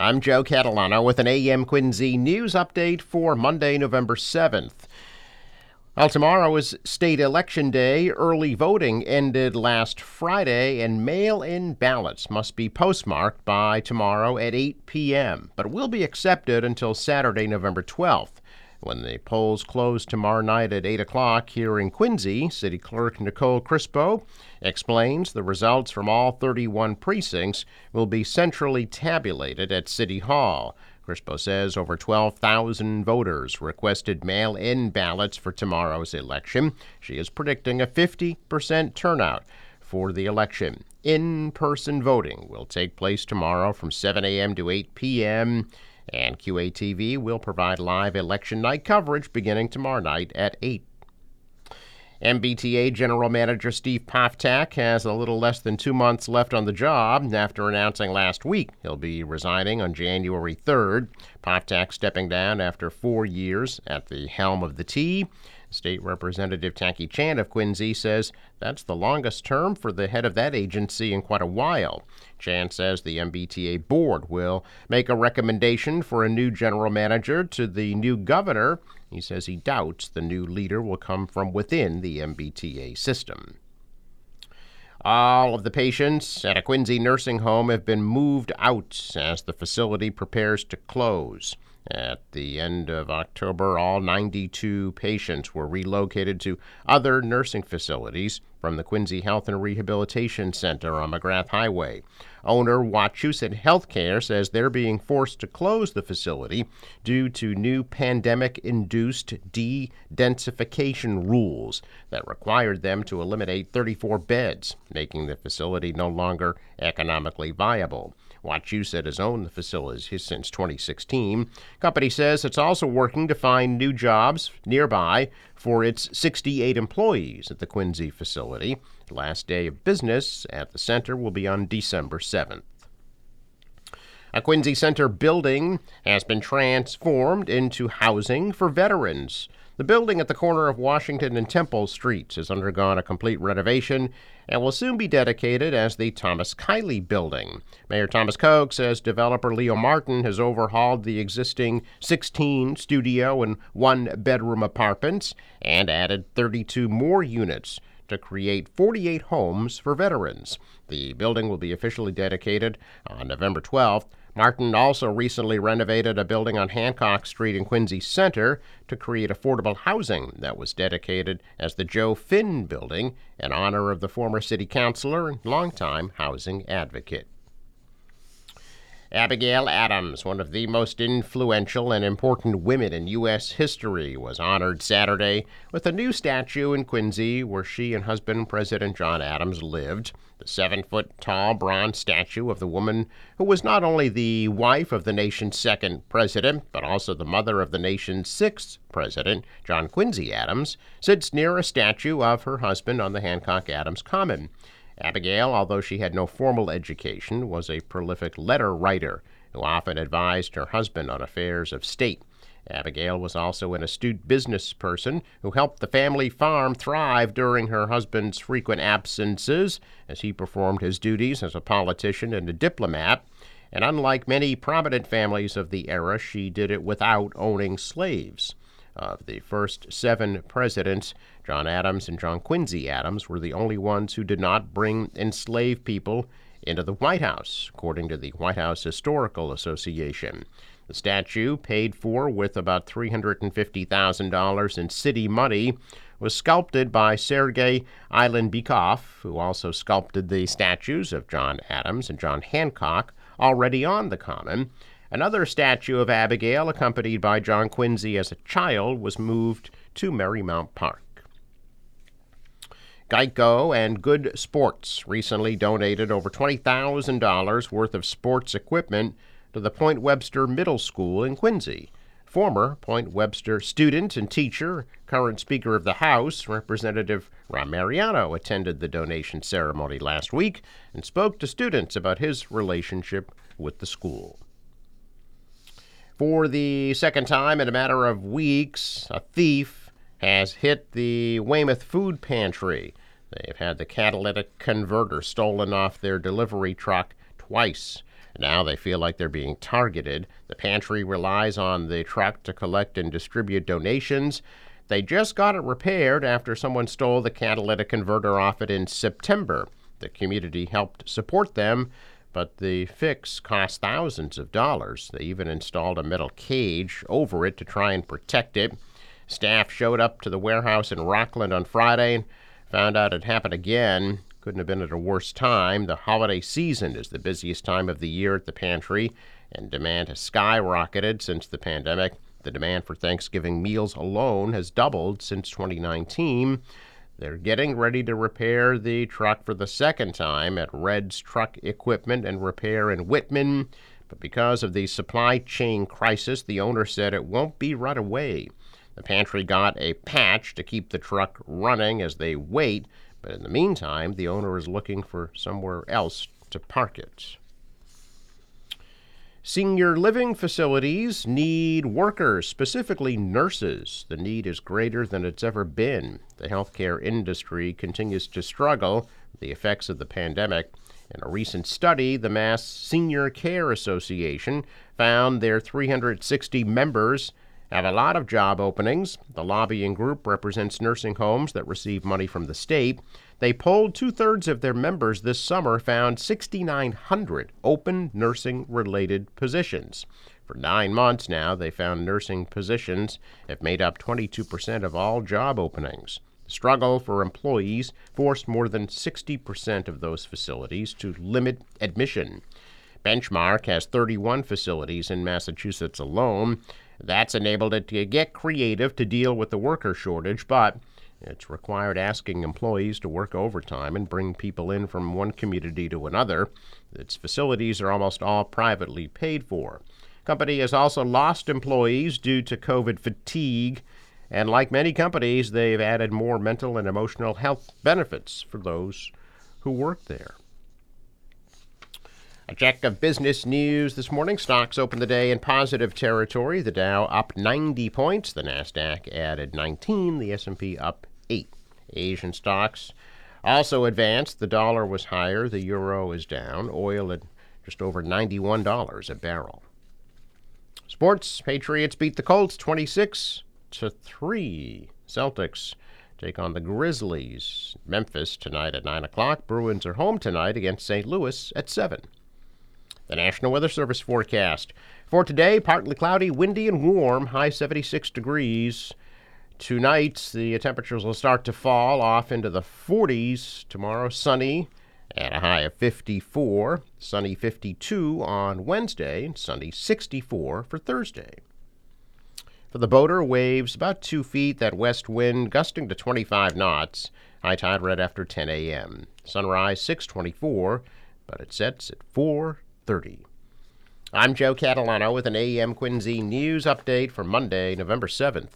I'm Joe Catalano with an AM Quincy news update for Monday, November 7th. Well, tomorrow is state election day. Early voting ended last Friday, and mail in ballots must be postmarked by tomorrow at 8 p.m., but will be accepted until Saturday, November 12th. When the polls close tomorrow night at 8 o'clock here in Quincy, City Clerk Nicole Crispo explains the results from all 31 precincts will be centrally tabulated at City Hall. Crispo says over 12,000 voters requested mail in ballots for tomorrow's election. She is predicting a 50% turnout for the election. In person voting will take place tomorrow from 7 a.m. to 8 p.m. And QATV will provide live election night coverage beginning tomorrow night at 8. MBTA General Manager Steve Poftak has a little less than two months left on the job after announcing last week he'll be resigning on January 3rd. Poftak stepping down after four years at the helm of the T. State Representative Tackey Chan of Quincy says that's the longest term for the head of that agency in quite a while. Chan says the MBTA board will make a recommendation for a new general manager to the new governor. He says he doubts the new leader will come from within the MBTA system. All of the patients at a Quincy nursing home have been moved out as the facility prepares to close. At the end of October, all 92 patients were relocated to other nursing facilities from the Quincy Health and Rehabilitation Center on McGrath Highway. Owner Wachusett Healthcare says they're being forced to close the facility due to new pandemic induced de densification rules that required them to eliminate 34 beds, making the facility no longer economically viable. Wachusett has owned the facility since 2016. Company says it's also working to find new jobs nearby for its 68 employees at the Quincy facility. The last day of business at the center will be on December 7th. A Quincy Center building has been transformed into housing for veterans. The building at the corner of Washington and Temple Streets has undergone a complete renovation and will soon be dedicated as the Thomas Kiley Building. Mayor Thomas Koch says developer Leo Martin has overhauled the existing 16 studio and one bedroom apartments and added 32 more units to create 48 homes for veterans. The building will be officially dedicated on November 12th Martin also recently renovated a building on Hancock Street in Quincy Center to create affordable housing that was dedicated as the Joe Finn Building in honor of the former city councilor and longtime housing advocate. Abigail Adams, one of the most influential and important women in U.S. history, was honored Saturday with a new statue in Quincy where she and husband President John Adams lived. The seven foot tall bronze statue of the woman who was not only the wife of the nation's second president, but also the mother of the nation's sixth president, John Quincy Adams, sits near a statue of her husband on the Hancock Adams Common. Abigail, although she had no formal education, was a prolific letter writer who often advised her husband on affairs of state. Abigail was also an astute business person who helped the family farm thrive during her husband's frequent absences as he performed his duties as a politician and a diplomat. And unlike many prominent families of the era, she did it without owning slaves. Of the first seven presidents, John Adams and John Quincy Adams were the only ones who did not bring enslaved people into the White House, according to the White House Historical Association. The statue, paid for with about $350,000 in city money, was sculpted by Sergei Eylanbekov, who also sculpted the statues of John Adams and John Hancock already on the Common. Another statue of Abigail, accompanied by John Quincy as a child, was moved to Merrymount Park. Geico and Good Sports recently donated over $20,000 worth of sports equipment to the Point Webster Middle School in Quincy. Former Point Webster student and teacher, current Speaker of the House, Representative Ron Mariano, attended the donation ceremony last week and spoke to students about his relationship with the school. For the second time in a matter of weeks, a thief has hit the Weymouth Food Pantry. They've had the catalytic converter stolen off their delivery truck twice. Now they feel like they're being targeted. The pantry relies on the truck to collect and distribute donations. They just got it repaired after someone stole the catalytic converter off it in September. The community helped support them, but the fix cost thousands of dollars. They even installed a metal cage over it to try and protect it. Staff showed up to the warehouse in Rockland on Friday and found out it happened again. Couldn't have been at a worse time. The holiday season is the busiest time of the year at the pantry, and demand has skyrocketed since the pandemic. The demand for Thanksgiving meals alone has doubled since 2019. They're getting ready to repair the truck for the second time at Red's Truck Equipment and Repair in Whitman. But because of the supply chain crisis, the owner said it won't be right away. The pantry got a patch to keep the truck running as they wait, but in the meantime, the owner is looking for somewhere else to park it. Senior living facilities need workers, specifically nurses. The need is greater than it's ever been. The healthcare industry continues to struggle the effects of the pandemic. In a recent study, the Mass Senior Care Association found their 360 members have a lot of job openings. The lobbying group represents nursing homes that receive money from the state. They polled two thirds of their members this summer, found 6,900 open nursing related positions. For nine months now, they found nursing positions have made up 22% of all job openings. The struggle for employees forced more than 60% of those facilities to limit admission. Benchmark has 31 facilities in Massachusetts alone. That's enabled it to get creative to deal with the worker shortage, but it's required asking employees to work overtime and bring people in from one community to another. Its facilities are almost all privately paid for. Company has also lost employees due to COVID fatigue, and like many companies, they've added more mental and emotional health benefits for those who work there. A check of business news this morning. Stocks opened the day in positive territory. The Dow up 90 points. The Nasdaq added 19. The S&P up 8. Asian stocks also advanced. The dollar was higher. The euro is down. Oil at just over $91 a barrel. Sports: Patriots beat the Colts 26 to 3. Celtics take on the Grizzlies. Memphis tonight at 9 o'clock. Bruins are home tonight against St. Louis at 7. The National Weather Service forecast. For today, partly cloudy, windy, and warm, high 76 degrees. Tonight, the temperatures will start to fall off into the 40s. Tomorrow, sunny at a high of 54. Sunny 52 on Wednesday, and sunny 64 for Thursday. For the boater, waves about 2 feet, that west wind gusting to 25 knots. High tide right after 10 a.m. Sunrise 624, but it sets at 4 30. I'm Joe Catalano with an AM Quincy news update for Monday, November 7th.